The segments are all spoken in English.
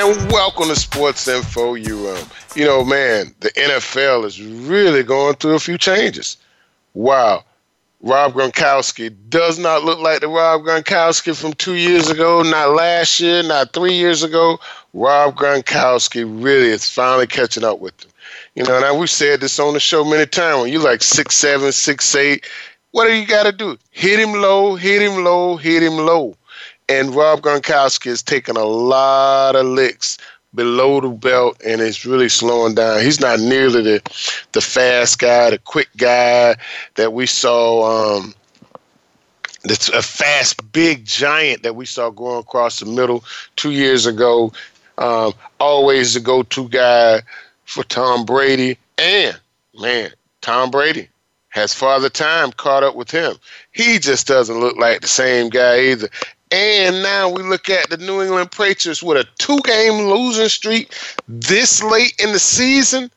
And welcome to Sports Info UM. You know, man, the NFL is really going through a few changes. Wow. Rob Gronkowski does not look like the Rob Gronkowski from two years ago, not last year, not three years ago. Rob Gronkowski really is finally catching up with him. You know, now we've said this on the show many times. When you like six seven, six eight, what do you got to do? Hit him low, hit him low, hit him low. And Rob Gronkowski has taken a lot of licks below the belt and it's really slowing down. He's not nearly the the fast guy, the quick guy that we saw. Um, that's a fast, big giant that we saw going across the middle two years ago. Um, always the go-to guy for Tom Brady, and man, Tom Brady has Father Time caught up with him. He just doesn't look like the same guy either. And now we look at the New England Patriots with a two game losing streak this late in the season.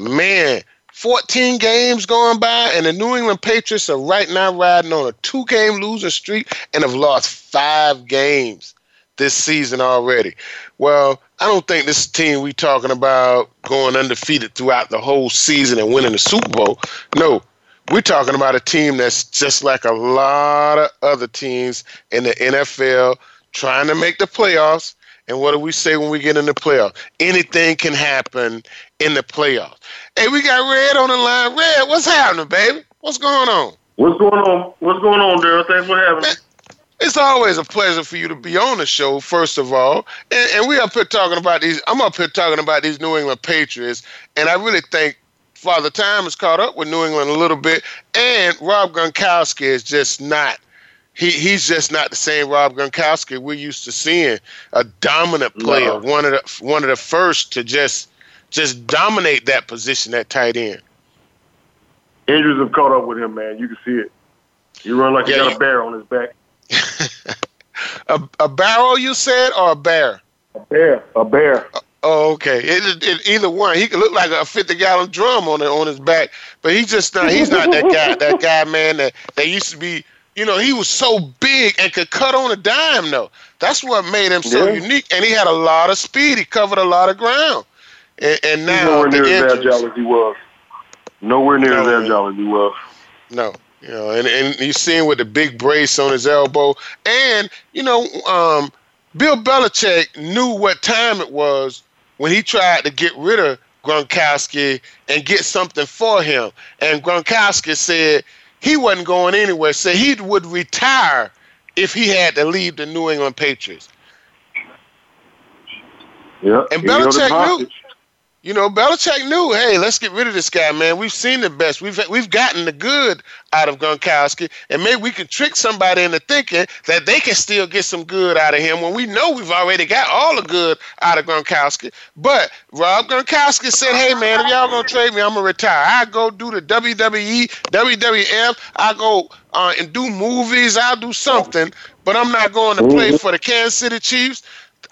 Man, 14 games going by, and the New England Patriots are right now riding on a two game losing streak and have lost five games this season already. Well, I don't think this team we talking about going undefeated throughout the whole season and winning the Super Bowl. No, we're talking about a team that's just like a lot of other teams in the NFL trying to make the playoffs. And what do we say when we get in the playoffs? Anything can happen in the playoffs. Hey, we got Red on the line. Red, what's happening, baby? What's going on? What's going on? What's going on, Darryl? Thanks for having me. It's always a pleasure for you to be on the show, first of all. And, and we up here talking about these. I'm up here talking about these New England Patriots, and I really think Father Time has caught up with New England a little bit, and Rob Gronkowski is just not. He he's just not the same Rob Gronkowski we're used to seeing. A dominant player, no. one of the one of the first to just just dominate that position at tight end. Injuries have caught up with him, man. You can see it. He run like yeah, he got you, a bear on his back. a, a barrel, you said, or a bear? A bear. A bear. Oh, okay. It, it, either one. He could look like a fifty gallon drum on it, on his back, but he's just not. He's not that guy. That guy, man. That that used to be. You know, he was so big and could cut on a dime. Though that's what made him so yeah. unique. And he had a lot of speed. He covered a lot of ground. And, and now nowhere near as agile as he was. Nowhere near no, as agile as he was. No. You know, and, and you see him with the big brace on his elbow. And, you know, um, Bill Belichick knew what time it was when he tried to get rid of Gronkowski and get something for him. And Gronkowski said he wasn't going anywhere, said he would retire if he had to leave the New England Patriots. Yeah, and Belichick knew. You know, Belichick knew, hey, let's get rid of this guy, man. We've seen the best. We've we've gotten the good out of Gronkowski, and maybe we can trick somebody into thinking that they can still get some good out of him when we know we've already got all the good out of Gronkowski. But Rob Gronkowski said, hey, man, if y'all gonna trade me, I'm gonna retire. I go do the WWE, WWF. I go uh, and do movies. I'll do something, but I'm not going to play for the Kansas City Chiefs.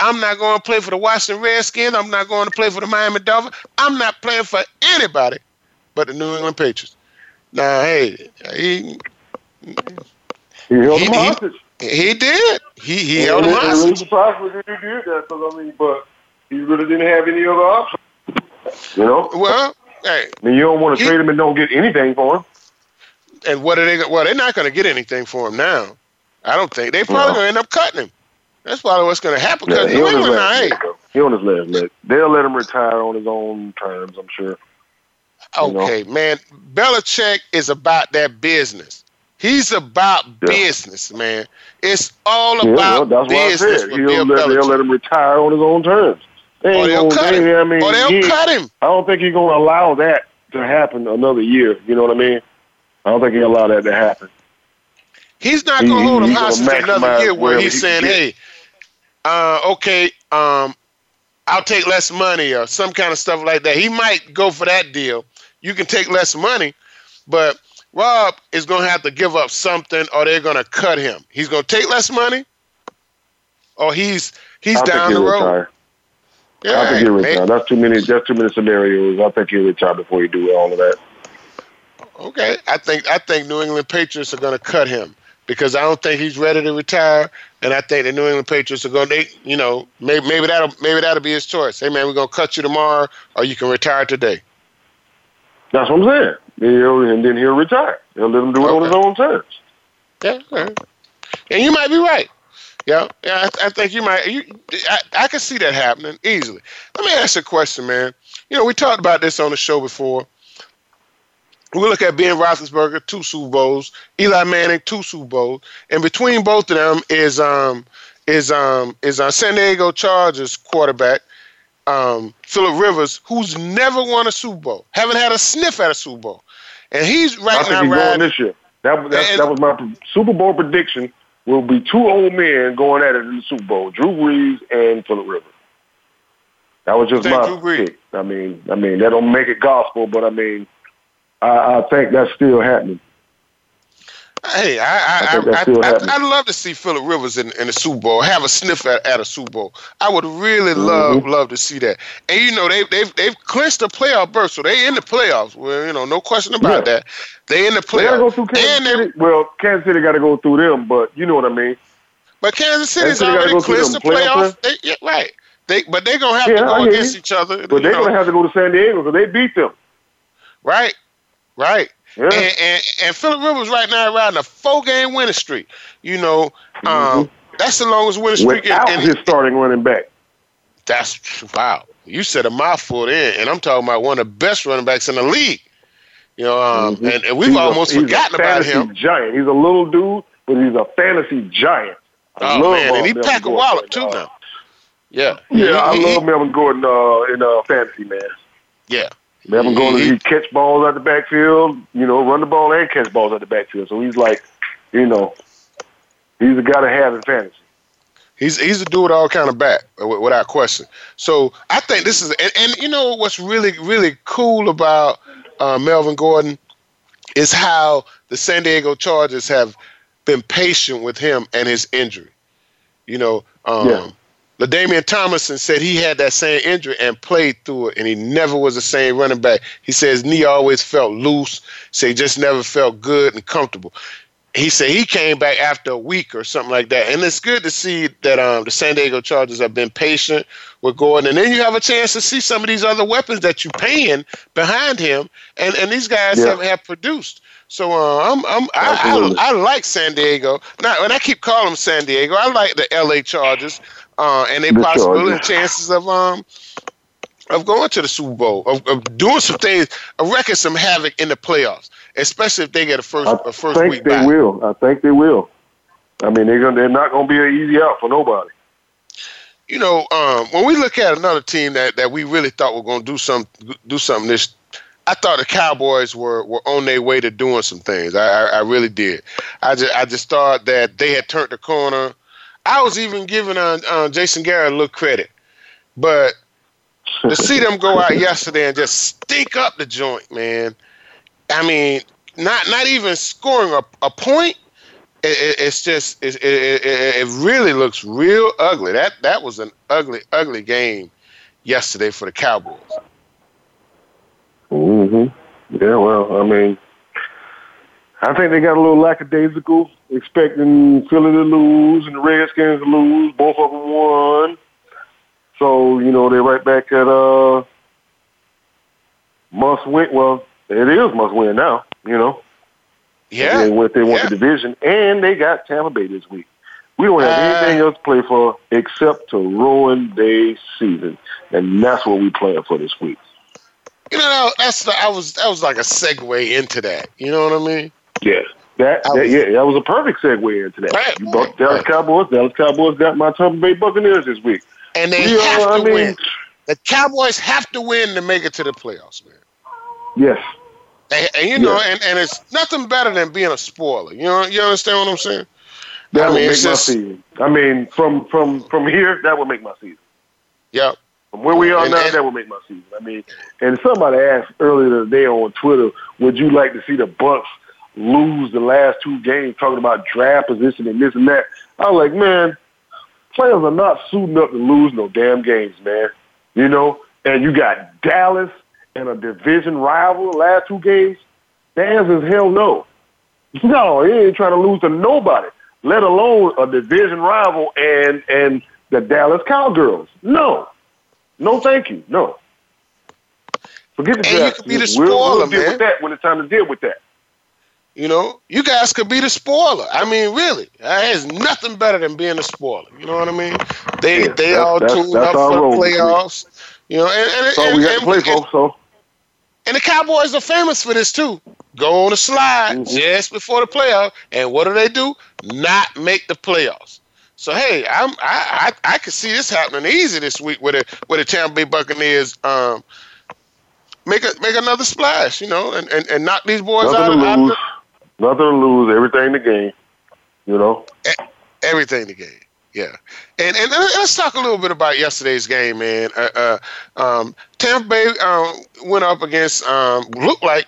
I'm not going to play for the Washington Redskins. I'm not going to play for the Miami Dolphins. I'm not playing for anybody but the New England Patriots. Now, hey, he he held he, him hostage. He, he did. He he held him hostage. Really surprised when he did that. Because I mean, but he really didn't have any other option. You know. Well, hey. I mean, you don't want to trade him and don't get anything for him. And what are they? Well, they're not going to get anything for him now. I don't think they're probably no. going to end up cutting him. That's probably what's going to happen because yeah, New England, hey. He on his last leg. They'll let him retire on his own terms, I'm sure. Okay, know? man. Belichick is about that business. He's about yeah. business, man. It's all yeah, about well, that's business. What I said. He'll let, they'll let him retire on his own terms. They or they'll cut him. I mean, or they'll he, cut him. I don't think he's going to allow that to happen another year. You know what I mean? I don't think he'll allow that to happen. He's not going to hold him hostage another year where he's saying, "Hey, uh, okay, um, I'll take less money or some kind of stuff like that. He might go for that deal. You can take less money, but Rob is going to have to give up something, or they're going to cut him. He's going to take less money, or he's he's I down the road. Retire. Yeah, I think he'll retire. That's too many. That's too many scenarios. I think he'll retire before he do all of that. Okay, I think I think New England Patriots are going to cut him because I don't think he's ready to retire, and I think the New England Patriots are going to, you know, maybe maybe that'll maybe that'll be his choice. Hey man, we're going to cut you tomorrow, or you can retire today. That's what I'm saying. He'll, and then he'll retire. They'll let him do it on his own terms. Yeah, right. and you might be right. Yeah, yeah, I, I think you might. You, I, I can see that happening easily. Let me ask you a question, man. You know, we talked about this on the show before. We look at Ben Roethlisberger, two Super Bowls, Eli Manning, two Super Bowls, and between both of them is um is um is uh, San Diego Chargers quarterback um Philip Rivers, who's never won a Super Bowl, haven't had a sniff at a Super Bowl, and he's I right think now he's going riding. this year. That, that, And- that was my Super Bowl prediction. Will be two old men going at it in the Super Bowl: Drew Brees and Philip Rivers. That was just my Drew Brees. pick. I mean, I mean that don't make it gospel, but I mean, I, I think that's still happening. Hey, I I I, I, I'd love to see Philip Rivers in, in the Super Bowl, have a sniff at, at a Super Bowl. I would really love Mm-hmm. love to see that. And you know they they've they've clinched the playoff berth, so they in the playoffs. Well, you know, no question about Yeah. that. They in the playoffs. They go through Kansas and they, City. Well, Kansas City got to go through them, but you know what I mean. but Kansas City's Kansas City already go clinched the playoffs. They, yeah, right. They but they're gonna have Yeah, to go against you. each other. But they're know, gonna have to go to San Diego because they beat them. right, right. Yeah. And, and and Philip Rivers right now riding a four game winning streak. You know, um, Mhm. that's the longest winning streak in, Without in his starting running back. That's wow. You said a mouthful there, and I'm talking about one of the best running backs in the league. You know, um, Mhm. and, and we've He's almost a forgotten about him. Giant. He's a little dude, but he's a fantasy giant. I Oh love man, and he pack a wallop too now. Yeah, Yeah, I He- he- love Melvin Gordon uh, in uh, fantasy, man. Yeah, Melvin He- Gordon, he- he catch balls out the backfield, you know, run the ball and catch balls out the backfield. So he's like, you know, he's a guy to have in fantasy. he's he's a do it all kind of back uh, without question. So I think this is, and, and you know what's really really cool about uh, Melvin Gordon is how the San Diego Chargers have been patient with him and his injury. You know, um, Yeah. LaDainian Tomlinson said he had that same injury and played through it, and he never was the same running back. He said his knee always felt loose, so he just never felt good and comfortable. He said he came back after a week or something like that, and it's good to see that um, the San Diego Chargers have been patient with Gordon, and then you have a chance to see some of these other weapons that you're paying behind him, and, and these guys Yeah. have, have produced. So uh, I'm, I'm I, I, I like San Diego. Now, and I keep calling them San Diego. I like the L.A. Chargers, uh, and they The possibility and chances of um of going to the Super Bowl, of, of doing some things, of wrecking some havoc in the playoffs, especially if they get a first I a first think week they back. will. I think they will. I mean, they're gonna, they're not going to be an easy out for nobody. you know, um, when we look at another team that, that we really thought were going to do some do something this, I thought the Cowboys were, were on their way to doing some things. I, I, I really did. I just I just thought that they had turned the corner. I was even giving uh, uh, Jason Garrett a little credit, but to see them go out yesterday and just stink up the joint, man. I mean, not not even scoring a, a point. It, it, it's just it, it, really looks real ugly. That that was an ugly ugly game yesterday for the Cowboys. hmm Yeah, well, I mean, I think they got a little lackadaisical, expecting Philly to lose and the Redskins to lose. Both of them won. So, you know, they're right back at uh must win. Well, it is must win now, you know. Yeah, They, win- they won yeah. the division, and they got Tampa Bay this week. We don't have Uh, anything else to play for except to ruin their season, and that's what we playing for this week. you know that's the, I was that was like a segue into that. You know what I mean? Yeah. That, that was- yeah, that was a perfect segue into that. Right, you right, Dallas. Cowboys. Dallas Cowboys got my Tampa Bay Buccaneers this week. And they Yeah, have to I mean- win. The Cowboys have to win to make it to the playoffs, man. Yes. And, and you know, and, and it's nothing better than being a spoiler. You know, you understand what I'm saying? That I would mean, make my just- season. I mean, from from from here, that would make my season. Yep. From where we are and, now, and, that would make my season. I mean, and somebody asked earlier today on Twitter, would you like to see the Bucks lose the last two games, talking about draft position and this and that? I was like, man, players are not suiting up to lose no damn games, man. You know, and you got Dallas and a division rival the last two games. The answer is hell no. No, he ain't trying to lose to nobody, let alone a division rival and and the Dallas Cowgirls. No, no, thank you. No. Forget the and draft. you can be the spoiler, we'll, we'll deal man. with that when it's time to deal with that. You know, you guys could be the spoiler. I mean, really, there's nothing better than being a spoiler. You know what I mean? They yeah, they all tuned up for the playoffs. You know, and, and, so and, we got to play for. So, and the Cowboys are famous for this too. Go on a slide mm-hmm. just before the playoff, and what do they do? Not make the playoffs. So hey, I'm I I, I could see this happening easy this week with the with the Tampa Bay Buccaneers. Um, make a make another splash, you know, and, and, and knock these boys Nothing out. Nothing to lose. Everything to gain. You know. Everything to gain. Yeah, and and let's talk a little bit about yesterday's game, man. Uh, uh, um, Tampa Bay um, went up against um, looked like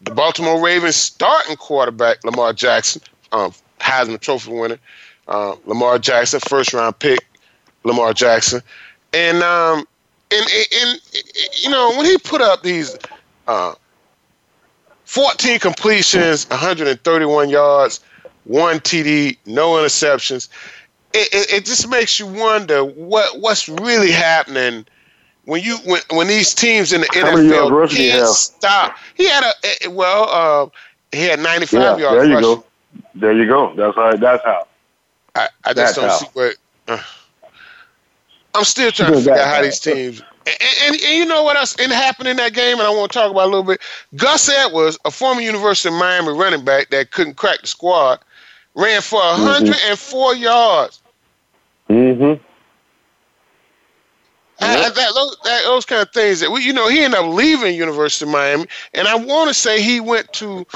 the Baltimore Ravens starting quarterback Lamar Jackson, um, Heisman Trophy winner. Uh, Lamar Jackson, first round pick, Lamar Jackson, and um, and, and, and you know when he put up these uh, 14 completions, 131 yards, one TD, no interceptions it, it, it, just makes you wonder what what's really happening when you when, when these teams in the How NFL can't stop. He had a eh, well, uh, he had 95 yeah, yards. There you rushing. go. There you go. That's how. That's how. I, I just don't how. see what. Uh, I'm still trying to figure out how these teams. And, and, and, you know what else and happened in that game, and I want to talk about a little bit. Gus Edwards, a former University of Miami running back that couldn't crack the squad, ran for 104 mm-hmm. yards. Mm-hmm. Yep. that, those, that, those kind of things that we, you know, he ended up leaving University of Miami, and I want to say he went to.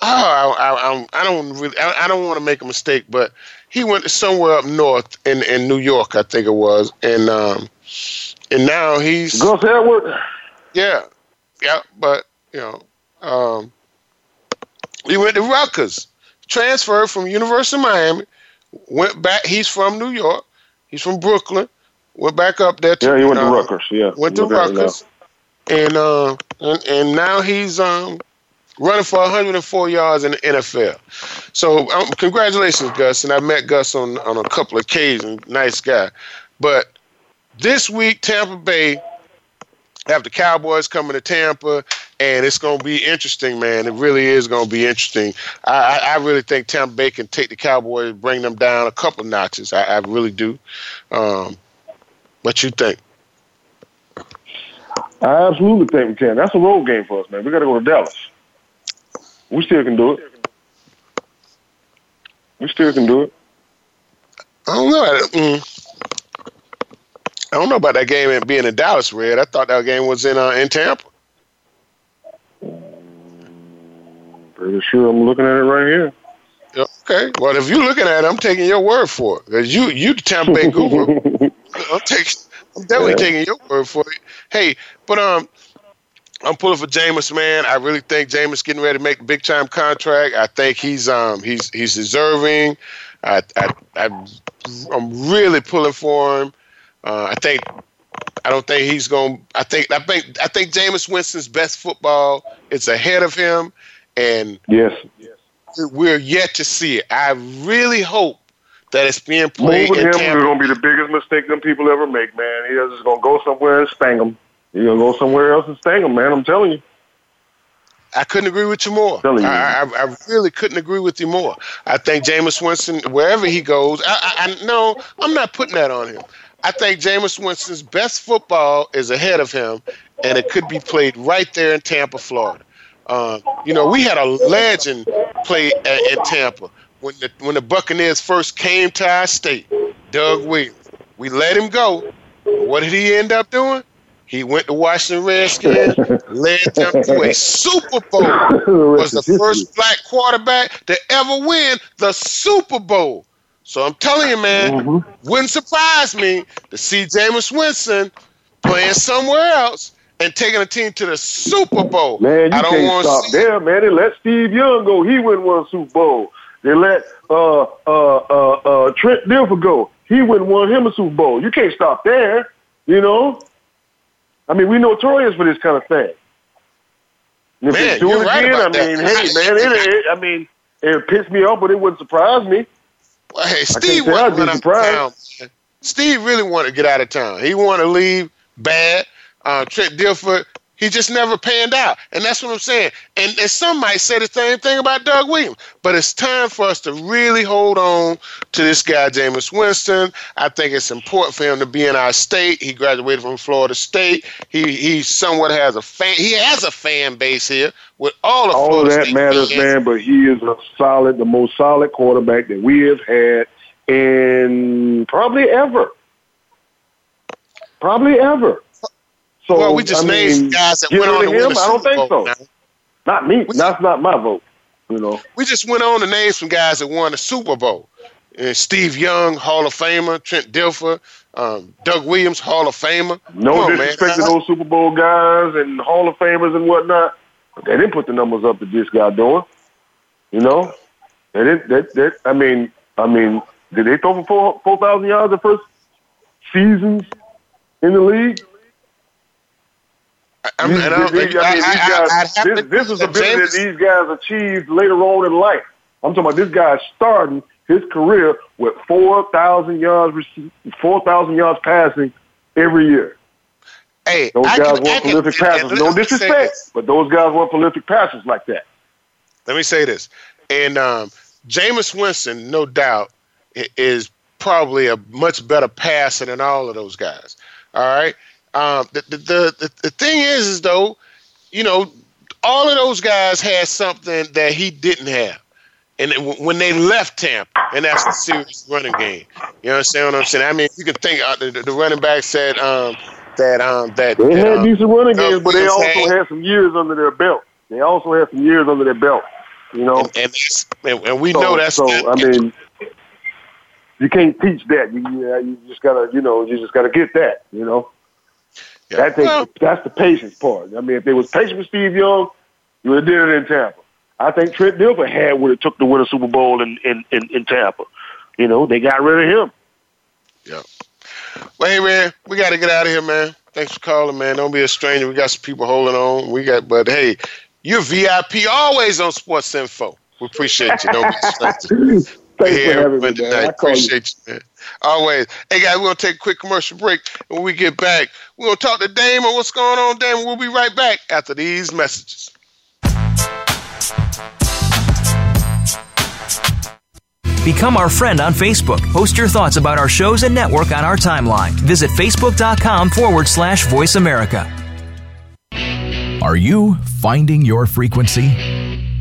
Oh, I, I, I don't really, I, I don't want to make a mistake, but he went somewhere up north in, in New York, I think it was, and um, and now he's Gus Edward. Yeah, yeah, but you know, um, he went to Rutgers, transferred from University of Miami, went back. He's from New York, He's from Brooklyn. Went back up there. To, yeah, he went uh, to Rutgers. Yeah, went to Rutgers, and uh, and and now he's um running for 104 yards in the NFL. So um, congratulations, Gus. And I met Gus on on a couple of occasions. Nice guy. But this week, Tampa Bay have the Cowboys coming to Tampa, and it's going to be interesting, man. It really is going to be interesting. I, I, really think Tampa Bay can take the Cowboys, bring them down a couple notches. I, I really do. Um, what you think? I absolutely think we can. That's a road game for us, man. We got to go to Dallas. We still can do it. We still can do it. I don't know. I don't know about that game being in Dallas, Red. I thought that game was in uh, in Tampa. Pretty sure I'm looking at it right here. Okay. Well, if you're looking at it, I'm taking your word for it. Because you, you the Tampa Bay guru. I'm taking, I'm definitely yeah. taking your word for it. Hey, but um, I'm pulling for Jameis, man. I really think Jameis getting ready to make a big time contract. I think he's um he's he's deserving. I I, I I'm really pulling for him. Uh, I think I don't think he's going. I think I think I think Jameis Winston's best football is ahead of him, and yes, we're yet to see it. I really hope that it's being played. Moving him is going to be the biggest mistake them people ever make, man. He's just going to go somewhere and sting them. He's going to go somewhere else and sting him, man. I'm telling you. I couldn't agree with you more. You. I, I, I, really couldn't agree with you more. I think Jameis Winston, wherever he goes, I, I, I no, I'm not putting that on him. I think Jameis Winston's best football is ahead of him, and it could be played right there in Tampa, Florida. Uh, you know, we had a legend play at, in Tampa when the when the Buccaneers first came to our state. Doug Williams. We let him go. What did he end up doing? He went to Washington Redskins, led them to a Super Bowl. Was the first black quarterback to ever win the Super Bowl. So I'm telling you, man, mm-hmm. wouldn't surprise me to see Jameis Winston playing somewhere else and taking a team to the Super Bowl. Man, you I don't can't stop see there, man. They let Steve Young go. He wouldn't win a Super Bowl. They let uh, uh, uh, uh, Trent Dilfer go. He wouldn't want him a Super Bowl. You can't stop there, you know? I mean, we notorious for this kind of thing. And if man, they do it right again, I mean, that. hey, man, it, it, I mean, it pissed me off, but it wouldn't surprise me. Hey, Steve wanted to town. Steve really wanted to get out of town. He wanted to leave bad. Uh, Trent Dilfer he just never panned out. And that's what I'm saying. And, and some might say the same thing about Doug Williams. But it's time for us to really hold on to this guy, Jameis Winston. I think it's important for him to be in our state. He graduated from Florida State. He he somewhat has a fan he has a fan base here with all of all Florida of that State matters, fans. man, but he is a solid, the most solid quarterback that we have had in probably ever. Probably ever. So well, we just I named mean, guys that went on to win the I don't think so. Not me. We That's not my vote. You know. We just went on to name some guys that won the Super Bowl. And Steve Young, Hall of Famer, Trent Dilfer, um, Doug Williams, Hall of Famer. No on, disrespect to those Super Bowl guys and Hall of Famers and whatnot. But they didn't put the numbers up that this guy doing. You know, they didn't. That, that, I mean, I mean, did they throw for four four thousand yards the first seasons in the league? I'm, these, I I, mean, guys, this, this is the ability that these guys achieved later on in life. I'm talking about this guy starting his career with 4,000 yards, 4,000 yards passing every year. Hey, those guys can, weren't prolific passers. No disrespect, but those guys weren't prolific passers like that. Let me say this. And um, Jameis Winston, no doubt, is probably a much better passer than all of those guys. All right. Um, the, the, the, the thing is, is though, you know, all of those guys had something that he didn't have. And when they left Tampa, and that's the serious running game. You understand what I'm saying? I mean, you can think uh, the, the running back said um, that um, that they had um, decent running games, but they also had, had some years under their belt. They also had some years under their belt. You know, and, and, and we so, know that's so. I mean, you can't teach that. You, you just gotta, you know, you just gotta get that. You know. Yeah. That takes, well, that's the patience part. I mean, if they was patient with Steve Young, you would have did it in Tampa. I think Trent Dilfer had what it took to win a Super Bowl in, in, in, in Tampa. You know, they got rid of him. Yeah. Well, hey, man, we got to get out of here, man. Thanks for calling, man. Don't be a stranger. We got some people holding on. We got, but hey, you're VIP always on Sports Info. We appreciate you. Don't be a stranger. Thanks here for having me, man. I appreciate you. you, man. Always. Hey, guys, we're going to take a quick commercial break. When we get back, we're going to talk to Damon. What's going on, Damon? We'll be right back after these messages. Become our friend on Facebook. Post your thoughts about our shows and network on our timeline. Visit facebook.com forward slash voice America. Are you finding your frequency?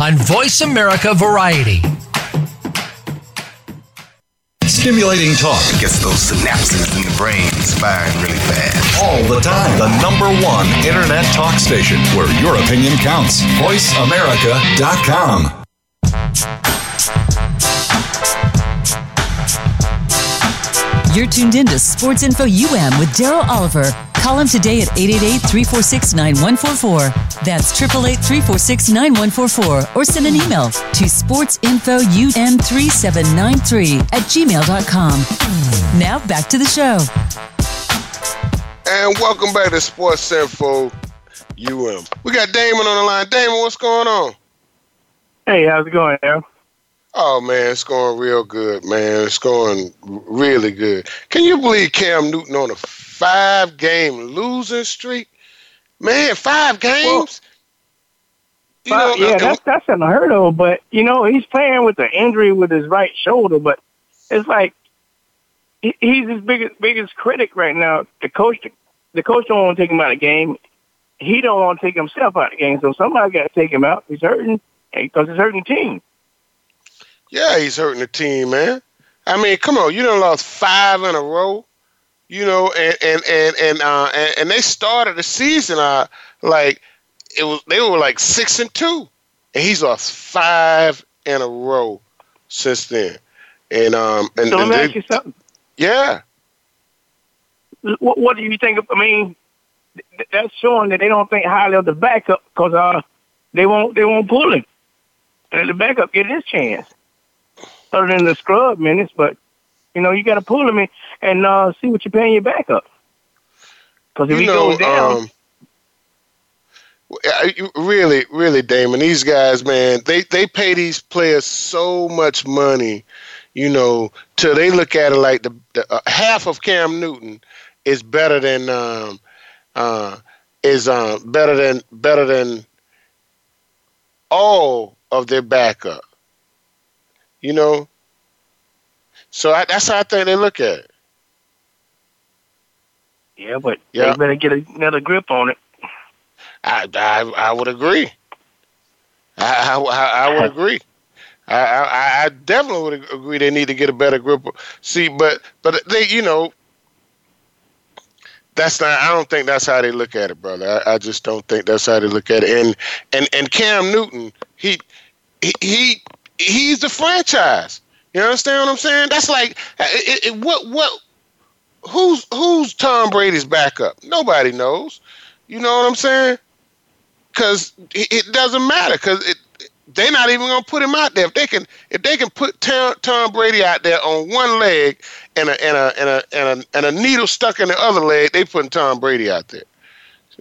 on Voice America Variety. Stimulating talk gets those synapses in the brain firing really fast. All the time. The number one internet talk station where your opinion counts. VoiceAmerica.com. You're tuned in to Sports Info UM with Darryl Oliver Call him today at 888-346-9144. That's 888-346-9144 or send an email to sportsinfoum3793 at gmail.com. Now back to the show. And welcome back to Sports Info UM. We got Damon on the line. Damon, what's going on? Hey, how's it going, Al? Oh man, it's going real good, man. It's going really good. Can you believe Cam Newton on a five game losing streak? Man, five games. You know, yeah, that's that's unheard of. But you know, he's playing with an injury with his right shoulder. But it's like he, he's his biggest biggest critic right now. The coach, the coach don't want to take him out of the game. He don't want to take himself out of the game. So somebody got to take him out. He's hurting because he's hurting the team. Yeah, he's hurting the team, man. I mean, come on, you done lost five in a row, you know, and and and and uh, and, and they started the season uh like it was they were like six and two, and he's lost five in a row since then. And um and, so let me ask you something. Yeah. What, what do you think? Of, I mean, that's showing that they don't think highly of the backup because uh they won't they won't pull him, and the backup get his chance other than the scrub minutes, but you know, you got to pull them in and uh, see what you're paying your backup. Because if you he know, goes down, um, really, really, Damon, these guys, man, they they pay these players so much money, you know, till they look at it like the, the uh, half of Cam Newton is better than um, uh, is uh, better than better than all of their backup. You know, so I, that's how I think they look at it. Yeah, but Yeah. they better get another grip on it. I, I, I would agree. I, I, I I would agree. I, I, I definitely would agree. They need to get a better grip. See, but but they, you know, that's not. I don't think that's how they look at it, brother. I, I just don't think that's how they look at it. And and and Cam Newton, he he, he he's the franchise. You understand what I'm saying? That's like it, it, what what who's who's Tom Brady's backup? Nobody knows. You know what I'm saying? Because it, it doesn't matter. Because it, they're not even gonna put him out there. If they can, if they can put Tom, Tom Brady out there on one leg and a and a and a and a, and a needle stuck in the other leg, they putting Tom Brady out there.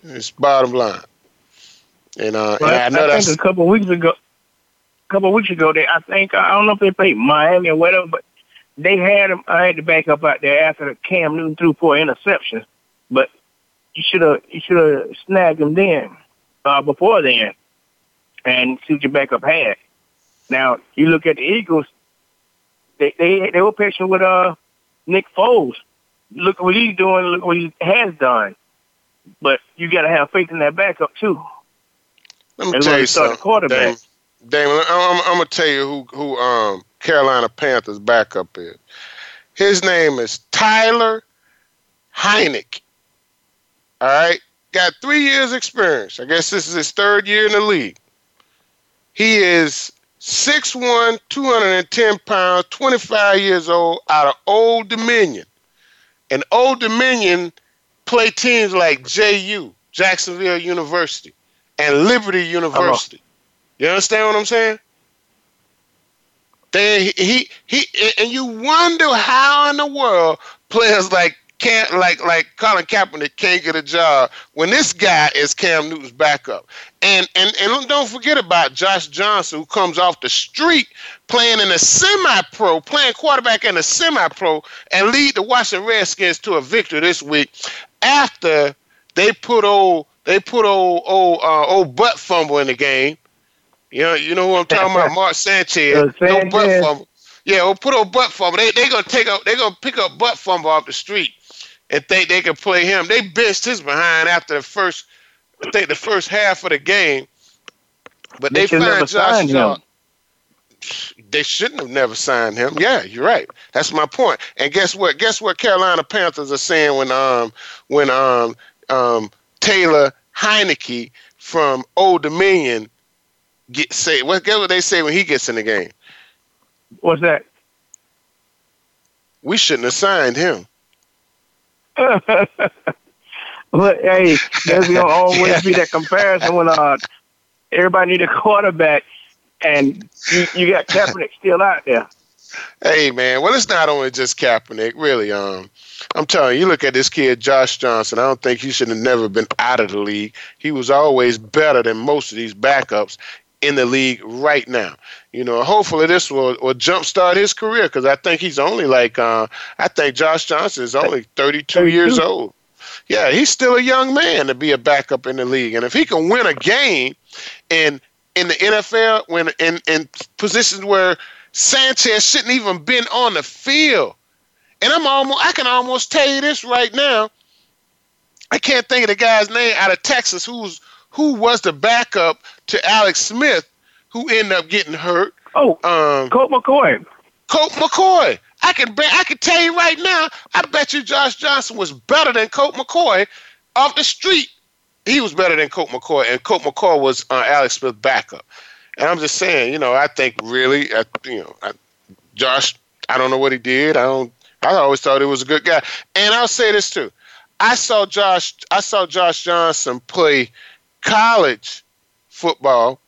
It's bottom line. And uh, Well, and I know I that's think a couple of weeks ago, couple of weeks ago, they I think I don't know if they played Miami or whatever, but they had him. I had to back up out there after Cam Newton threw four interceptions, but you should have you should have snagged him then, uh, before then, and see what your backup had. Now you look at the Eagles, they they they were patient with uh Nick Foles. Look what he's doing. Look what he has done. But you got to have faith in that backup too. Let me They're tell you something. quarterback. Damon, Damon I'm, I'm, gonna tell you who who um Carolina Panthers backup is. His name is Tyler Heinicke. All right, got three years experience. I guess this is his third year in the league. He is 6'1", 210 pounds, 25 years old, out of Old Dominion. And Old Dominion play teams like JU, Jacksonville University, and Liberty University. You understand what I'm saying? They he he and you wonder how in the world players like can't like like Colin Kaepernick can't get a job when this guy is Cam Newton's backup. And and and don't forget about Josh Johnson who comes off the street playing in a semi-pro, playing quarterback in a semi-pro, and lead the Washington Redskins to a victory this week after they put old they put old old uh, old butt fumble in the game. You know, you know who I'm talking about, Mark Sanchez. Uh, No butt Sanchez. fumble. Yeah, or put a butt fumble. They they gonna take up they gonna pick up butt fumble off the street and think they can play him. They benched his behind after the first I think the first half of the game. But They they, find Josh signed him. They shouldn't have never signed him. Yeah, you're right. That's my point. And guess what? Guess what Carolina Panthers are saying when um when um um Taylor Heinicke from Old Dominion get say what guess what they say when he gets in the game? What's that? We shouldn't have signed him. But hey, there's gonna always be that comparison when uh everybody need a quarterback, and you, you got Kaepernick still out there. Hey man, well it's not only just Kaepernick, really. Um, I'm telling you, you look at this kid Josh Johnson. I don't think he should have never been out of the league. He was always better than most of these backups in the league right now. You know, hopefully this will, will jumpstart his career because I think he's only like uh, I think Josh Johnson is only 32, 32 years old. Yeah, he's still a young man to be a backup in the league, and if he can win a game in in the NFL, when in in positions where Sanchez shouldn't even been on the field, and I'm almost I can almost tell you this right now. I can't think of the guy's name out of Texas who's who was the backup to Alex Smith, who ended up getting hurt. Oh, um, Colt McCoy. Colt McCoy. I can bet. I can tell you right now. I bet you Josh Johnson was better than Colt McCoy off the street. He was better than Colt McCoy, and Colt McCoy was uh, Alex Smith's backup. And I'm just saying, you know, I think really, uh, you know, I, Josh. I don't know what he did. I don't. I always thought he was a good guy. And I'll say this too. I saw Josh. I saw Josh Johnson play college football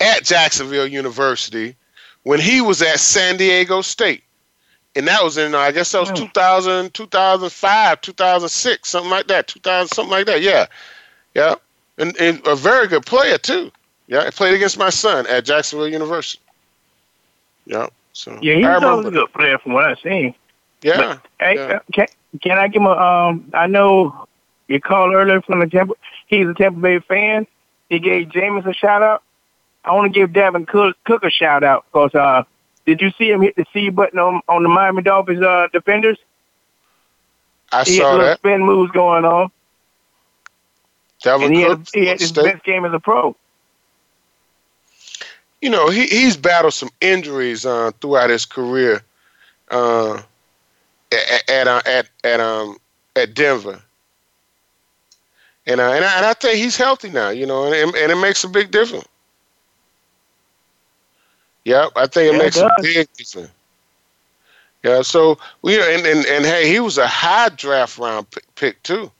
at Jacksonville University when he was at San Diego State. And that was in, I guess that was 2000, 2005, 2006, something like that. 2000, something like that. Yeah. Yeah. And, and a very good player, too. Yeah. I played against my son at Jacksonville University. Yeah. So yeah, he's always a good player from what I've seen. Yeah. But, hey, yeah. Uh, can, can I give him a, um, I know you called earlier from the Tampa, he's a Tampa Bay fan. He gave Jameis a shout out. I want to give Dalvin Cook, Cook a shout out because uh, did you see him hit the C button on on the Miami Dolphins uh, defenders? I he saw had that. spin moves going on. Dalvin and he Cook, had, he had his best game as a pro. You know, he he's battled some injuries uh, throughout his career uh, at at, uh, at at um at Denver. And, uh, and, I, and I think he's healthy now, you know, and, and it makes a big difference. Yeah, I think it Yeah, it makes a big difference. Yeah, so we and, and and hey, he was a high draft round pick, pick too,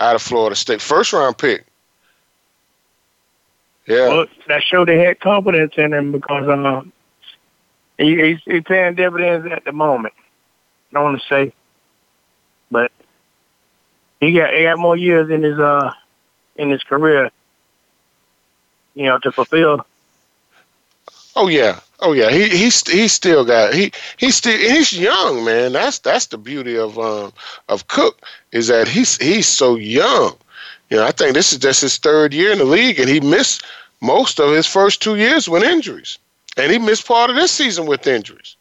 out of Florida State, first round pick. Yeah, Well, that showed they had confidence in him because um, he, he's, he's paying dividends at the moment. I don't want to say, but he got he got more years in his uh in his career, you know, to fulfill. Oh yeah, oh yeah. He he's he's still got he he's still he's young, man. That's that's the beauty of um of Cook is that he's he's so young. You know, I think this is just his third year in the league, and he missed most of his first two years with injuries, and he missed part of this season with injuries.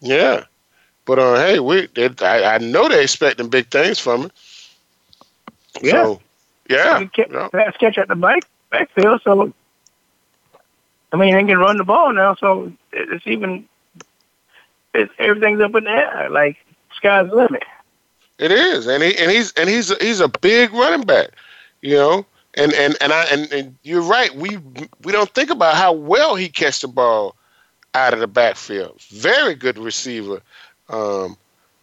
Yeah, but uh, hey, we they, I, I know they're expecting big things from him. Yeah. So, yeah, He kept yeah. pass catch at the back backfield, so I mean they can run the ball now, so it's even it's everything's up in the air. Like sky's the limit. It is, and he and he's and he's he's a big running back, you know. And and and I and, and you're right. We we don't think about how well he catches the ball out of the backfield. Very good receiver, um,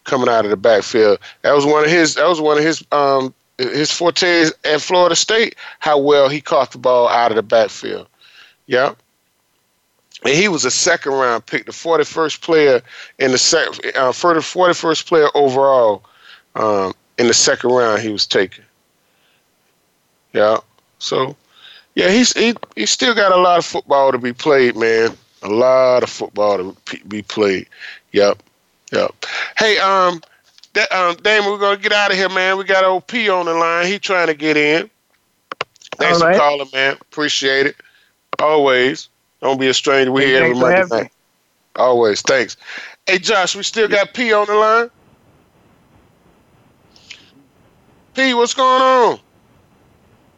coming out of the backfield. That was one of his. That was one of his um his fortes at Florida State. How well he caught the ball out of the backfield. Yeah. And he was a second round pick, the 41st player in the sec, uh, 41st player overall um, in the second round he was taken. Yeah. So, yeah, he's he he's still got a lot of football to be played, man. A lot of football to be played. Yep. Yep. Hey, um, that, um, Damon, we're gonna get out of here, man. We got old P on the line. He trying to get in. Thanks All for calling, man. Appreciate it. Always. Don't be a stranger. We Hey, here every thanks Monday having night. Always. Thanks. Hey, Josh, we still got P on the line. P, what's going on?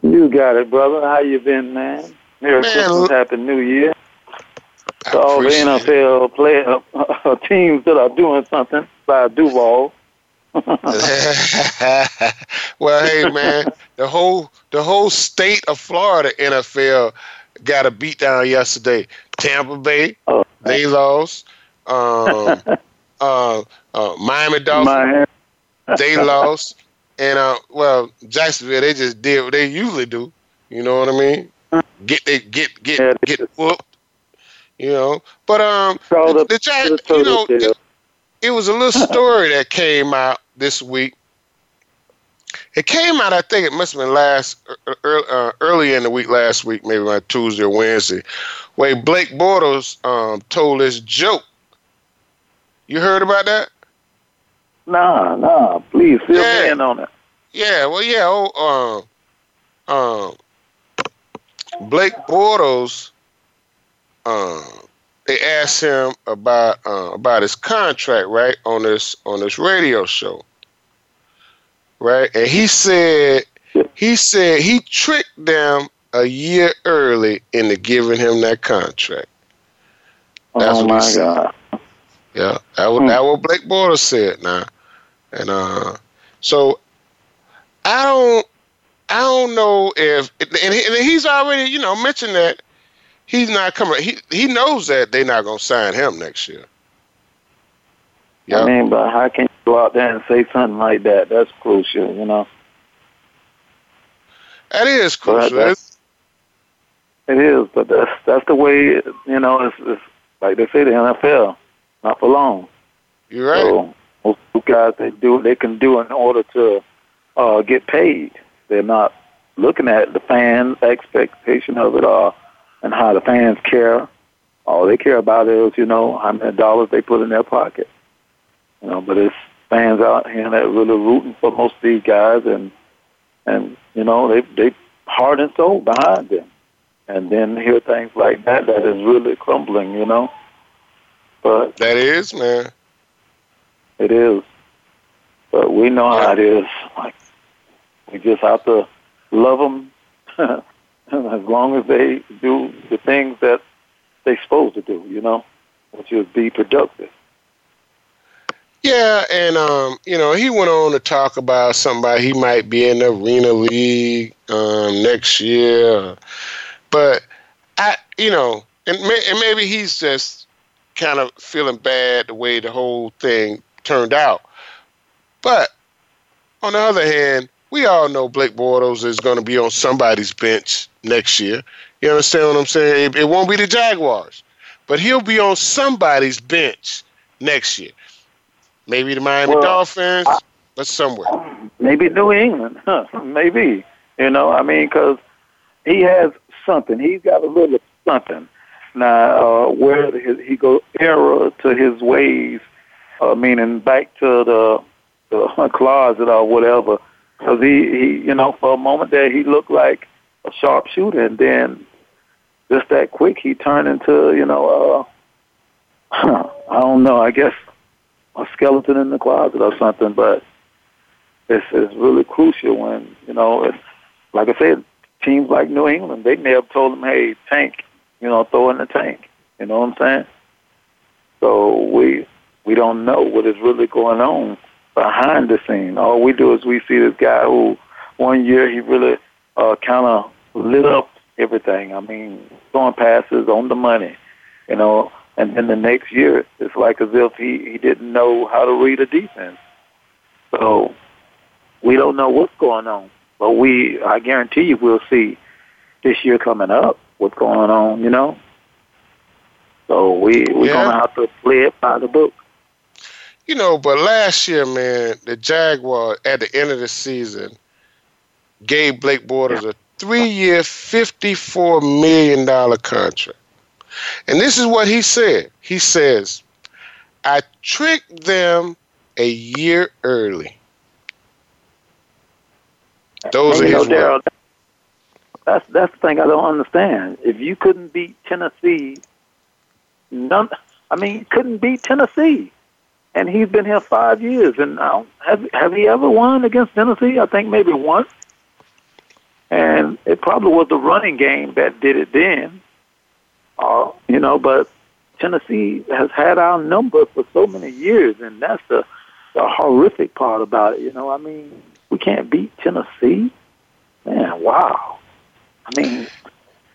You got it, brother. How you been, man? Merry Man, Christmas, Happy New Year. I To all the it. NFL player uh, teams that are doing something by Duval. well, hey man, the whole the whole state of Florida NFL got a beat down yesterday. Tampa Bay, they lost. Um, uh, uh, Miami Dolphins, Miami. they lost, and uh, well, Jacksonville they just did what they usually do. You know what I mean? Get they get get Yeah, get whooped. You know, but um, So the- the the you know, it, it was a little story that came out this week. It came out, I think it must have been last early, uh, early in the week, last week, maybe on Tuesday or Wednesday, where Blake Bortles um, told this joke. You heard about that? Nah, nah. Please fill Yeah. me in on it. Yeah, well, yeah. Oh, um, um, Blake Bortles, um, they asked him about uh, about his contract, right, on this on this radio show, right, and he said he said he tricked them a year early into giving him that contract. That's oh what he my said. God. Yeah, that what that what Blake Bortles said now, and uh, so I don't I don't know if and, he, and he's already you know mentioned that he's not coming. He he knows that they're not gonna sign him next year. Yeah, I mean, but how can you go out there and say something like that? That's crucial, you know. that is crucial. that's- It is, but that's that's the way you know. It's, it's like they say the NFL, not for long. You're right. So most guys they do what they can do in order to uh, get paid. They're not looking at the fans' expectation of it all and how the fans care. All they care about is you know how many dollars they put in their pocket. You know, but it's fans out here that really rooting for most of these guys, and and you know they they heart and soul behind them. And then hear things like that that is really crumbling, you know. But that is man. it is. But we know how it is. Like we just have to love them as long as they do the things that they're supposed to do, you know, which is be productive. Yeah, and um, you know, he went on to talk about somebody he might be in the arena league um, next year, but I, you know, and, may, and maybe he's just kind of feeling bad the way the whole thing turned out. But on the other hand, we all know Blake Bortles is going to be on somebody's bench next year. You understand what I'm saying? It, it won't be the Jaguars, but he'll be on somebody's bench next year. Maybe the Miami Well, Dolphins, but somewhere. Maybe New England, huh? maybe. You know, I mean, because he has something. He's got a little something. Now, uh, where his, he go error to his ways, uh, meaning back to the, the closet or whatever. Because he, he, you know, for a moment there, he looked like a sharpshooter, and then just that quick, he turned into, you know, uh, I don't know. I guess a skeleton in the closet or something. But it's it's really crucial when you know, it's, like I said, teams like New England, they may have told him, "Hey, tank, you know, throw in the tank." You know what I'm saying? So we we don't know what is really going on behind the scene. All we do is we see this guy who one year he really uh, kind of lit up everything. I mean, throwing passes on the money, you know. And then the next year, it's like as if he, he didn't know how to read a defense. So we don't know what's going on. But we, I guarantee you, we'll see this year coming up what's going on, you know. So we we're Yeah. gonna have to play it by the book. You know, but last year, man, the Jaguars at the end of the season gave Blake Bortles a three-year, fifty-four million dollar contract, and this is what he said. He says, "I tricked them a year early." Those And, are you know, his words. That's that's the thing I don't understand. If you couldn't beat Tennessee, none. I mean, you couldn't beat Tennessee, and he's been here five years. And now, have have he ever won against Tennessee? I think maybe once. And it probably was the running game that did it then. Uh, you know, but Tennessee has had our number for so many years, and that's the the horrific part about it. You know, I mean, we can't beat Tennessee. Man, wow. I mean,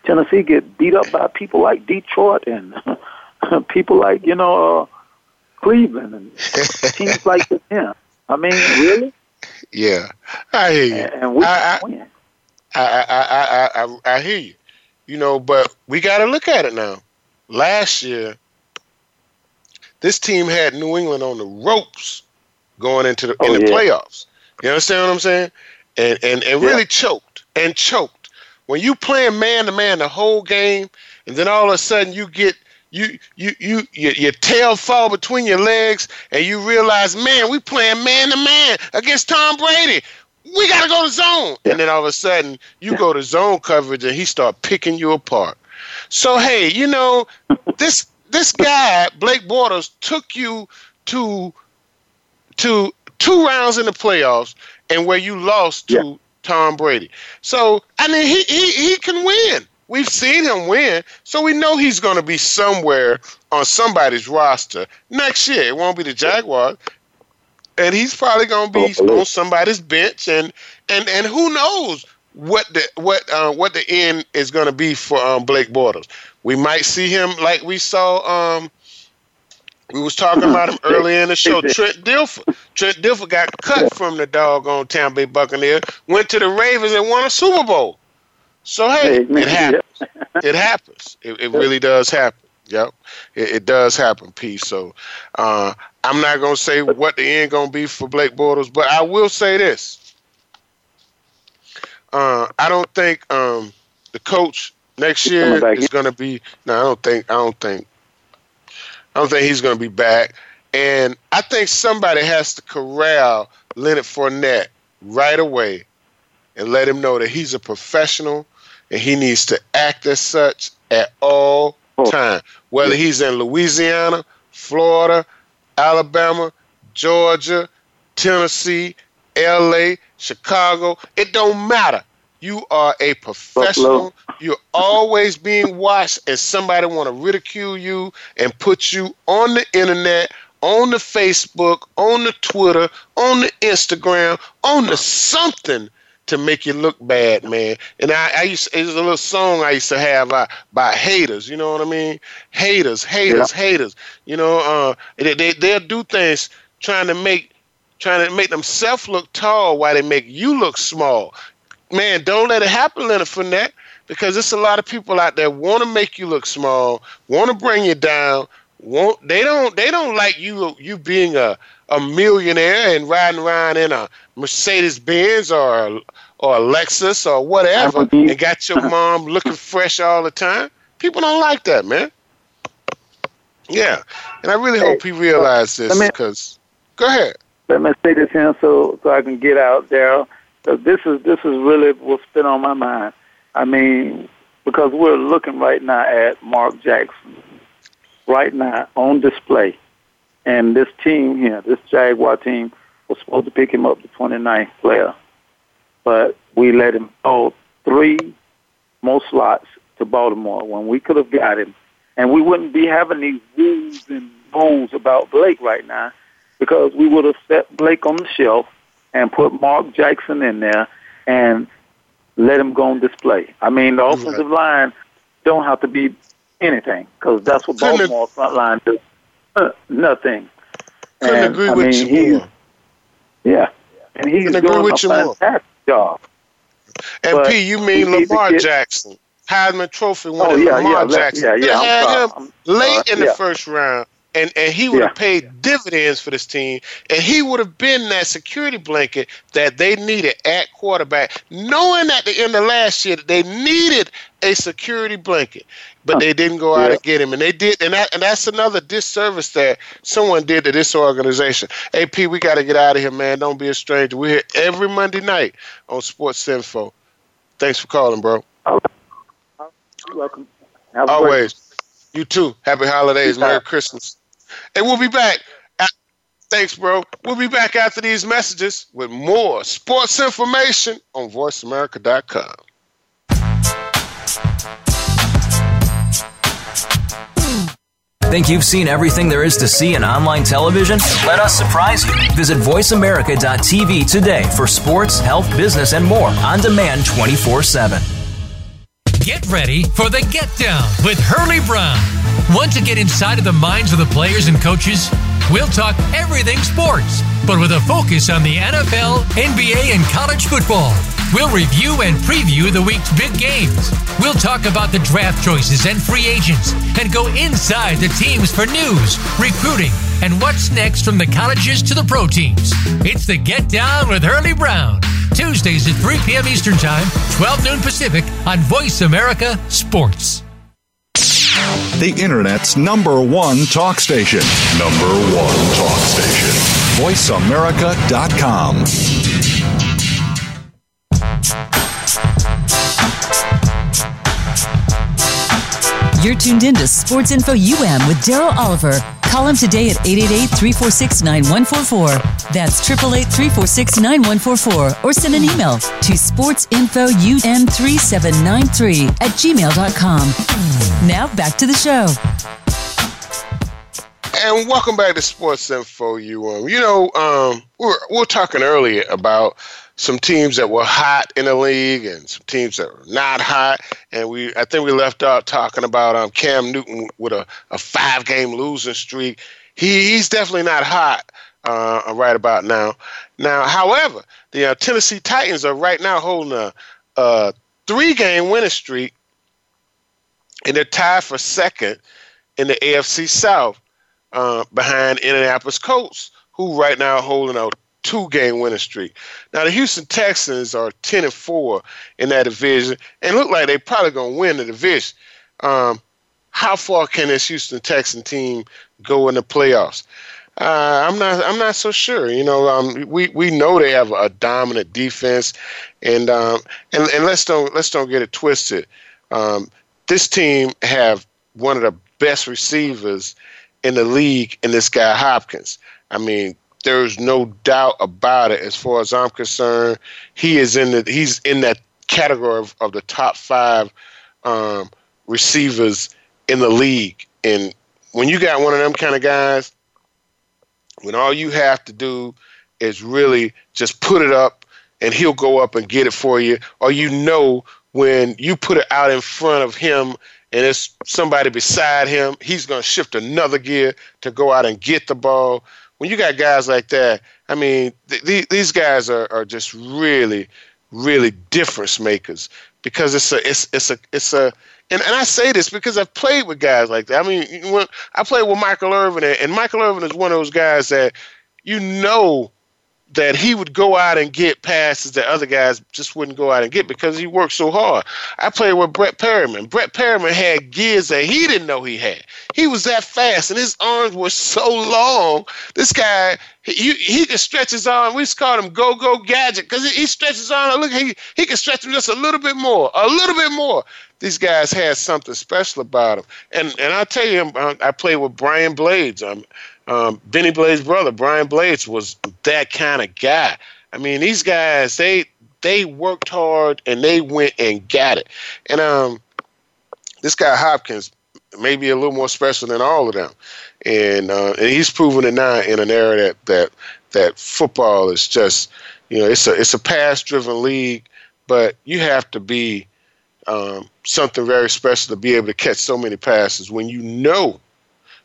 Tennessee get beat up by people like Detroit and people like you know uh, Cleveland and teams like this. Yeah, I mean, really? Yeah, I hear you. And, and we I, win. I, I, I, I, I, hear you. You know, but we got to look at it now. Last year, this team had New England on the ropes going into the Oh, in the yeah. playoffs. You understand what I'm saying? And and and Yeah. really choked and choked. When you playing man to man the whole game, and then all of a sudden you get you you you your, your tail fall between your legs, and you realize, man, we playing man to man against Tom Brady. We gotta go to zone, and then all of a sudden you go to zone coverage, and he start picking you apart. So hey, you know this this guy Blake Bortles took you to to two rounds in the playoffs, and where you lost to Tom Brady. So I mean, he he he can win. We've seen him win, so we know he's going to be somewhere on somebody's roster next year. It won't be the Jaguars, and he's probably going to be on somebody's bench, and and and who knows what the what uh, what the end is going to be for um, Blake Bortles. We might see him like we saw. Um, we was talking about him earlier in the show. Trent Dilfer. Trent Dilfer got cut from the doggone Tampa Bay Buccaneers, went to the Ravens and won a Super Bowl. So hey, it happens. It happens. It, it really does happen. Yep, it, it does happen. Peace. So uh, I'm not gonna say what the end gonna be for Blake Bortles, but I will say this. Uh, I don't think um, the coach next year is gonna be. No, I don't think. I don't think. I don't think he's gonna be back. And I think somebody has to corral Leonard Fournette right away and let him know that he's a professional and he needs to act as such at all time. Whether he's in Louisiana, Florida, Alabama, Georgia, Tennessee, LA, Chicago, it don't matter. You are a professional. You're always being watched, and somebody want to ridicule you and put you on the internet, on the Facebook, on the Twitter, on the Instagram, on the something to make you look bad, man. And I, I used there's a little song I used to have uh, by haters. You know what I mean? Haters, haters, haters. You know, uh, they, they they'll do things trying to make trying to make themselves look tall while they make you look small. Man, don't let it happen, Leonard Fournette, because there's a lot of people out there want to make you look small, want to bring you down. Want they don't they don't like you you being a a millionaire and riding around in a Mercedes Benz or or a Lexus or whatever, and got your uh-huh. mom looking fresh all the time. People don't like that, man. Yeah, and I really hope he realizes this because. Go ahead. Let me say this here so so I can get out, Darryl. 'Cause This is this is really what's been on my mind. I mean, because we're looking right now at Mark Jackson, right now on display, and this team here, this Jaguar team, was supposed to pick him up the 29th player, but we let him go three more slots to Baltimore when we could have got him, and we wouldn't be having these woos and boos about Blake right now because we would have set Blake on the shelf and put Mark Jackson in there and let him go on display. I mean, the offensive line don't have to be anything because that's what Baltimore front line does. Uh, nothing. Couldn't And, agree I with mean, you more. Yeah, and he's Couldn't doing with a you more. fantastic job. And But P, you mean Lamar get- Jackson, Heisman Trophy oh, winner Oh, yeah, Lamar yeah, Jackson. yeah, yeah, They I'm had sorry. him I'm late sorry. in the first round, and and he would have Yeah. paid dividends for this team, and he would have been that security blanket that they needed at quarterback, knowing at the end of last year that they needed a security blanket, but they didn't go out Yeah. and get him, and they did, and that and that's another disservice that someone did to this organization. Hey, P, we got to get out of here, man. Don't be a stranger. We're here every Monday night on Sports Info. Thanks for calling, bro. You're welcome. Have a great- Always. You too. Happy holidays. Merry. Christmas. And we'll be back. Thanks, bro. We'll be back after these messages with more sports information on voiceamerica.com. Think you've seen everything there is to see in online television? Let us surprise you. Visit VoiceAmerica.tv today for sports, health, business, and more on demand 24 7. Get ready for the Get Down with Hurley Brown. Want to get inside of the minds of the players and coaches? We'll talk everything sports, but with a focus on the NFL, NBA, and college football. We'll review and preview the week's big games. We'll talk about the draft choices and free agents and go inside the teams for news, recruiting, and what's next from the colleges to the pro teams. It's the Get Down with Hurley Brown. Tuesdays at 3 p.m. Eastern Time, 12 noon Pacific on Voice America Sports. The Internet's number one talk station. Number one talk station. VoiceAmerica.com. You're tuned in to Sports Info UM with Darryl Oliver. Call him today at 888-346-9144. That's 888-346-9144. Or send an email to sportsinfoum3793 at gmail.com. Now back to the show. And welcome back to Sports Info UM. You know, um, we we're, we we're talking earlier about some teams that were hot in the league and some teams that were not hot. And we, I think we left out talking about um, Cam Newton with a, a five game losing streak. He, he's definitely not hot uh, right about now. Now, however, the uh, Tennessee Titans are right now holding a, a three game winning streak, and they're tied for second in the AFC South uh, behind Indianapolis Colts, who right now are holding a two game winning streak. Now the Houston Texans are ten and four in that division and look like they probably gonna win the division. Um, how far can this Houston Texan team go in the playoffs? Uh, I'm not. I'm not so sure. You know, um, we we know they have a dominant defense, and um, and and let's don't let's don't get it twisted. Um, this team have one of the best receivers in the league in this guy Hopkins. I mean, there's no doubt about it. As far as I'm concerned, he is in the he's in that category of, of the top five um, receivers in the league. And when you got one of them kind of guys, when all you have to do is really just put it up, and he'll go up and get it for you, or you know when you put it out in front of him and it's somebody beside him, he's going to shift another gear to go out and get the ball when you got guys like that, I mean, th- th- these guys are, are just really, really difference makers because it's a it's it's a it's a and, and I say this because I've played with guys like that. I mean, when I played with Michael Irvin, and Michael Irvin is one of those guys that you know that he would go out and get passes that other guys just wouldn't go out and get because he worked so hard. I played with Brett Perriman. Brett Perriman had gears that he didn't know he had. He was that fast, and his arms were so long. This guy, he, he could stretch his arm. We just called him Go Go Gadget because he, he stretches arm. Look, he, he can stretch him just a little bit more, a little bit more. These guys had something special about them. And and I tell you, I played with Brian Blades. Um, um, Bennie Blades' brother, Brian Blades, was that kind of guy. I mean, these guys, they they worked hard and they went and got it. And um, this guy Hopkins may be a little more special than all of them, and uh, and he's proven it now in an era that that that football is just you know it's a it's a pass driven league, but you have to be um, something very special to be able to catch so many passes when you know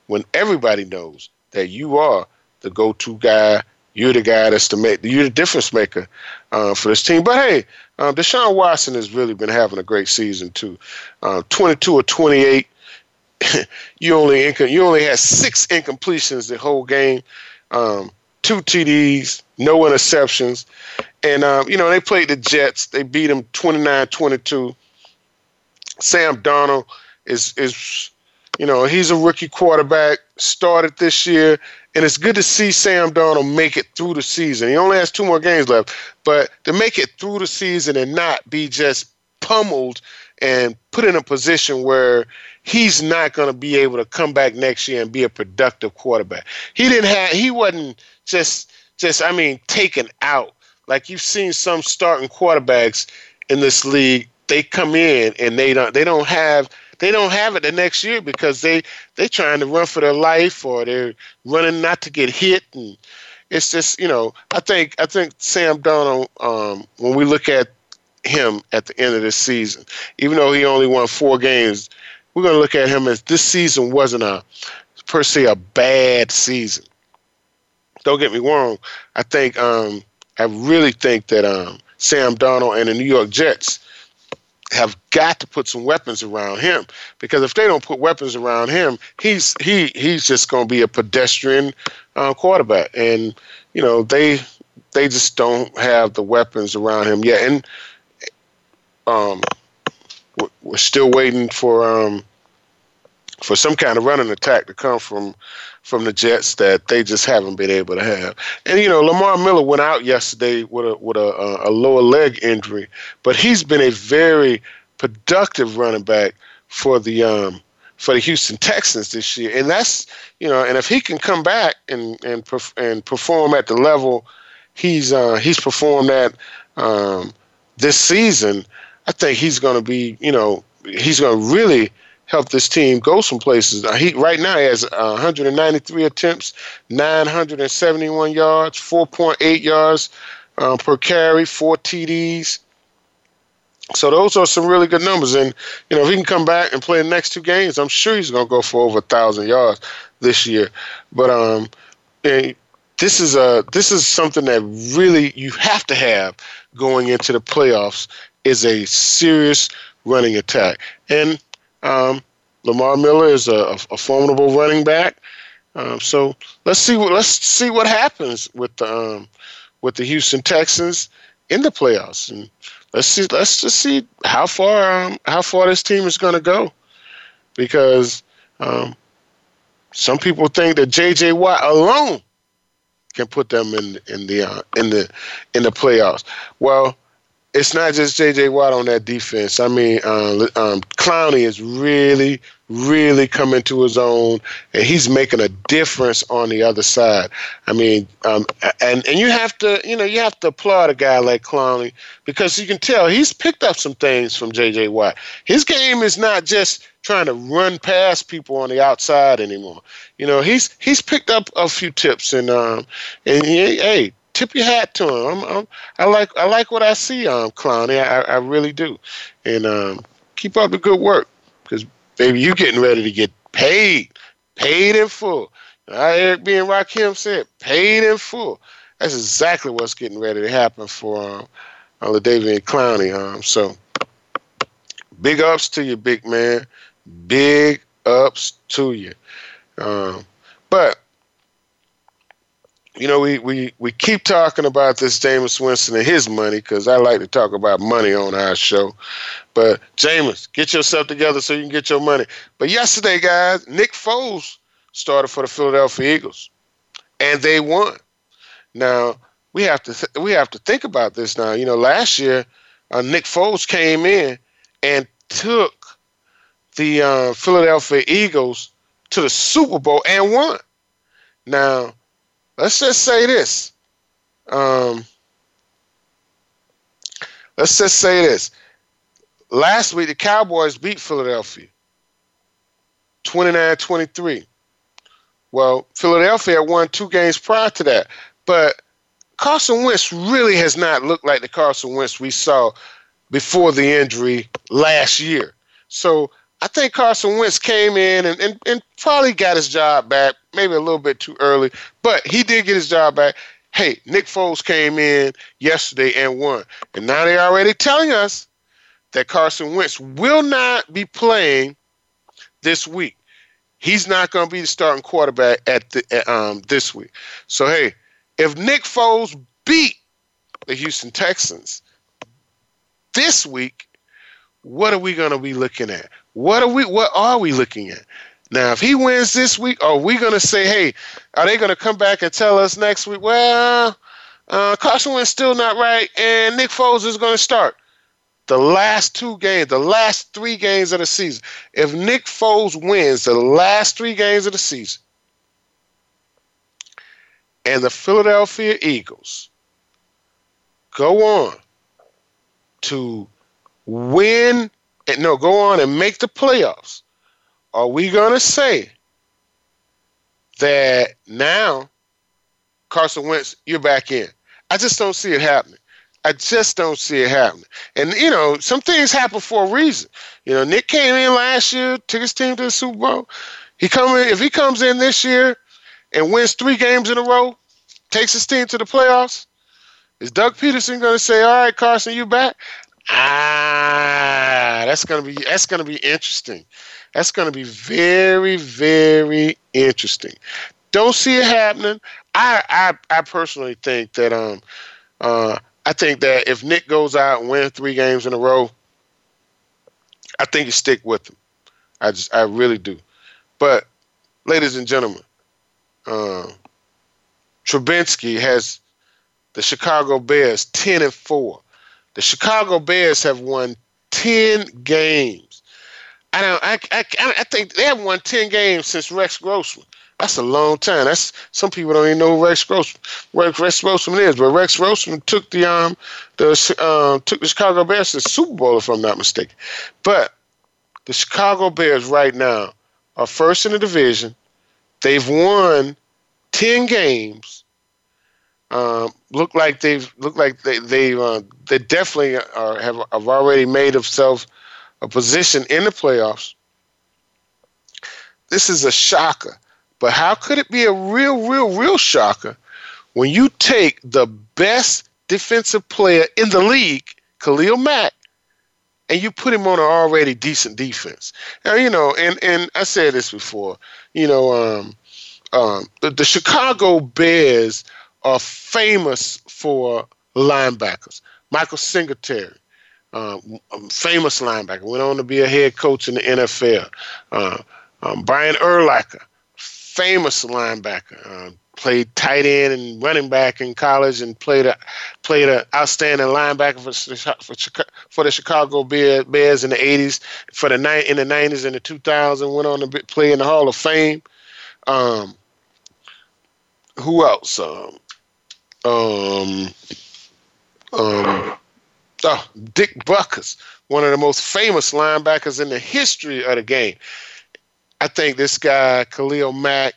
when everybody knows that you are the go-to guy. You're the guy that's the make. You're the difference maker uh, for this team. But hey, um, Deshaun Watson has really been having a great season too. Uh, 22 or 28. you only you only had six incompletions the whole game. Um, two TDs, no interceptions, and um, you know they played the Jets. They beat them 29-22. Sam Darnold is is you know, he's a rookie quarterback, started this year, and it's good to see Sam Darnold make it through the season. He only has two more games left, but to make it through the season and not be just pummeled and put in a position where he's not going to be able to come back next year and be a productive quarterback. He didn't have he wasn't just just I mean taken out. Like you've seen some starting quarterbacks in this league, they come in and they don't they don't have they don't have it the next year because they they trying to run for their life or they're running not to get hit and it's just you know I think I think Sam Darnold um, when we look at him at the end of this season, even though he only won four games, we're going to look at him as this season wasn't a per se a bad season. don't get me wrong. I think um, I really think that um, Sam Darnold and the New York Jets have got to put some weapons around him because if they don't put weapons around him, he's he he's just going to be a pedestrian uh, quarterback, and you know they they just don't have the weapons around him yet, and um, we're still waiting for um for some kind of running attack to come from from the Jets that they just haven't been able to have. And you know, Lamar Miller went out yesterday with a with a, a lower leg injury, but he's been a very productive running back for the um for the Houston Texans this year. And that's you know, and if he can come back and and and perform at the level he's uh, he's performed at um, this season, I think he's going to be you know he's going to really help this team go some places. Uh, he right now he has uh, 193 attempts, 971 yards, 4.8 yards uh, per carry, four TDs. So those are some really good numbers, and you know if he can come back and play the next two games, I'm sure he's going to go for over a thousand yards this year. But um, this is a this is something that really you have to have going into the playoffs is a serious running attack, and um, Lamar Miller is a, a formidable running back. Um, so let's see what let's see what happens with the um, with the Houston Texans in the playoffs, and let's see let's just see how far um, how far this team is going to go, because um, some people think that J.J. Watt alone can put them in in the uh, in the in the playoffs. Well, it's not just J.J. Watt on that defense. I mean, uh, um, Clowney is really, really coming to his own, and he's making a difference on the other side. I mean, um, and and you have to, you know, you have to applaud a guy like Clowney because you can tell he's picked up some things from J.J. Watt. His game is not just trying to run past people on the outside anymore. You know, he's he's picked up a few tips, and um, and he, hey, tip your hat to him. I'm, I'm, i like I like what I see, um, Clowney. I, I really do, and um, keep up the good work because baby, you getting ready to get paid, paid in full. I Eric B. and Rakim said, paid in full. That's exactly what's getting ready to happen for um, Jadeveon Clowney. Um, so big ups to you, big man. Big ups to you. Um, but you know, we, we, we keep talking about this Jameis Winston and his money because I like to talk about money on our show. But Jameis, get yourself together so you can get your money. But yesterday, guys, Nick Foles started for the Philadelphia Eagles, and they won. Now we have to th- we have to think about this now. You know, last year uh, Nick Foles came in and took the uh, Philadelphia Eagles to the Super Bowl and won. Now let's just say this. Um, let's just say this. Last week, the Cowboys beat Philadelphia 29 23. Well, Philadelphia won two games prior to that. But Carson Wentz really has not looked like the Carson Wentz we saw before the injury last year. So I think Carson Wentz came in and, and, and probably got his job back, maybe a little bit too early, but he did get his job back. Hey, Nick Foles came in yesterday and won. And now they're already telling us that Carson Wentz will not be playing this week. He's not going to be the starting quarterback at the um, this week. So hey, if Nick Foles beat the Houston Texans this week, what are we going to be looking at? What are we? What are we looking at? Now, if he wins this week, are we going to say, hey, are they going to come back and tell us next week, well, uh, Carson Wentz still not right, and Nick Foles is going to start? The last two games, the last three games of the season. If Nick Foles wins the last three games of the season, and the Philadelphia Eagles go on to win no, go on and make the playoffs, are we going to say that now Carson Wentz, you're back in? I just don't see it happening. I just don't see it happening. And you know, some things happen for a reason. You know, Nick came in last year, took his team to the Super Bowl. He come in if he comes in this year and wins three games in a row, takes his team to the playoffs, is Doug Pederson going to say, "All right, Carson, you back"? Ah, that's gonna be that's gonna be interesting. That's gonna be very very interesting. Don't see it happening. I I, I personally think that um uh I think that if Nick goes out and wins three games in a row, I think you stick with him. I just I really do. But ladies and gentlemen, um, Trubinsky has the Chicago Bears ten and four. The Chicago Bears have won 10 games. I don't. I, I, I think they haven't won 10 games since Rex Grossman. That's a long time. That's some people don't even know who Rex Grossman, Rex, Rex Grossman is. But Rex Grossman took the um the um took the Chicago Bears to the Super Bowl, if I'm not mistaken. But the Chicago Bears right now are first in the division. They've won 10 games um, look like they've look like they they uh, they definitely are, have have already made themselves a position in the playoffs. This is a shocker, but how could it be a real, real, real shocker when you take the best defensive player in the league, Khalil Mack, and you put him on an already decent defense? Now you know, and and I said this before, you know, um, um, the, the Chicago Bears are famous for linebackers. Michael Singletary, uh, famous linebacker, went on to be a head coach in the NFL. Uh, um, Brian Urlacher, famous linebacker, uh, played tight end and running back in college, and played a played an outstanding linebacker for for, for the Chicago Bears in the '80s, for the night in the '90s and the 2000s. Went on to play in the Hall of Fame. Um, who else? Um, um, um, oh, Dick Butkus, one of the most famous linebackers in the history of the game. I think this guy, Khalil Mack,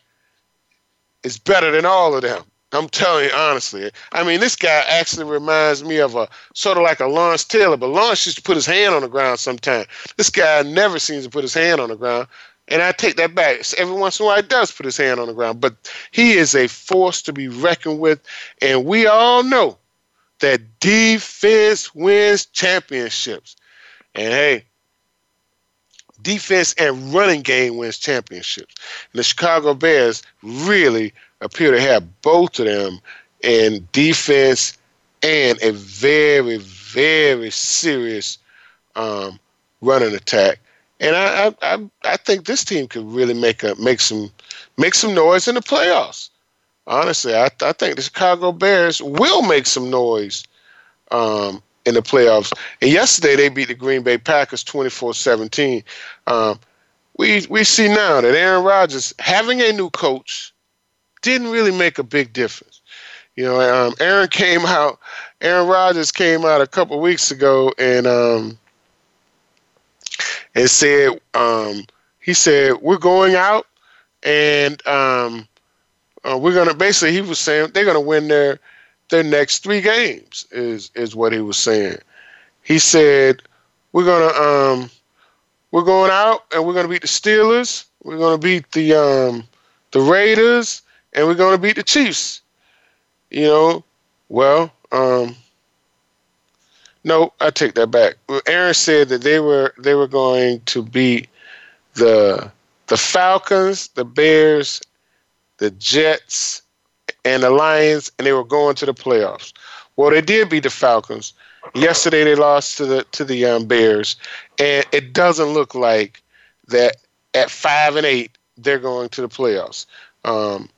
is better than all of them. I'm telling you honestly. I mean, this guy actually reminds me of a sort of like a Lawrence Taylor, but Lawrence used to put his hand on the ground sometimes. This guy never seems to put his hand on the ground. And I take that back. Every once in a while, he does put his hand on the ground, but he is a force to be reckoned with. And we all know that defense wins championships. And hey, defense and running game wins championships. And the Chicago Bears really appear to have both of them in defense and a very, very serious um, running attack. And I, I, I think this team could really make a make some make some noise in the playoffs. Honestly, I, I think the Chicago Bears will make some noise um, in the playoffs. And yesterday they beat the Green Bay Packers 24-17. Um, we we see now that Aaron Rodgers having a new coach didn't really make a big difference. You know, um, Aaron came out. Aaron Rodgers came out a couple weeks ago and um, and said um, he said we're going out and um, uh, we're gonna basically he was saying they're gonna win their their next three games is is what he was saying. He said we're gonna um, we're going out and we're gonna beat the Steelers. We're gonna beat the um, the Raiders and we're gonna beat the Chiefs. You know, well, um, no, I take that back. Aaron said that they were they were going to beat the the Falcons, the Bears, the Jets, and the Lions, and they were going to the playoffs. Well, they did beat the Falcons. Yesterday they lost to the to the um, Bears, and it doesn't look like that at five and eight they're going to the playoffs. Um,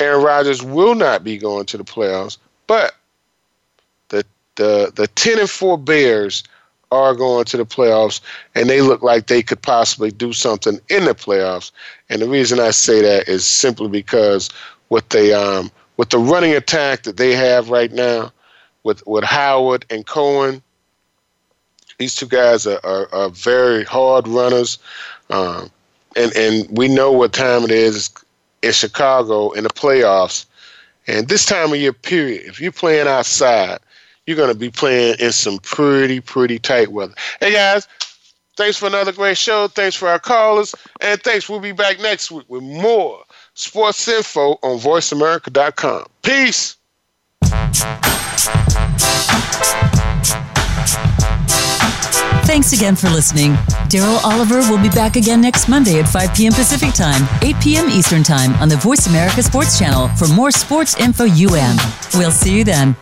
Aaron Rodgers will not be going to the playoffs, but the the ten and four Bears are going to the playoffs, and they look like they could possibly do something in the playoffs. And the reason I say that is simply because with the um, with the running attack that they have right now, with with Howard and Cohen, these two guys are, are, are very hard runners, um, and and we know what time it is in Chicago in the playoffs. And this time of year, period, if you're playing outside, you're going to be playing in some pretty, pretty tight weather. Hey, guys, thanks for another great show. Thanks for our callers. And thanks. We'll be back next week with more Sports Info on VoiceAmerica.com. Peace. Thanks again for listening. Darryl Oliver will be back again next Monday at 5 p.m. Pacific Time, 8 p.m. Eastern Time on the Voice America Sports Channel for more sports info UM. We'll see you then.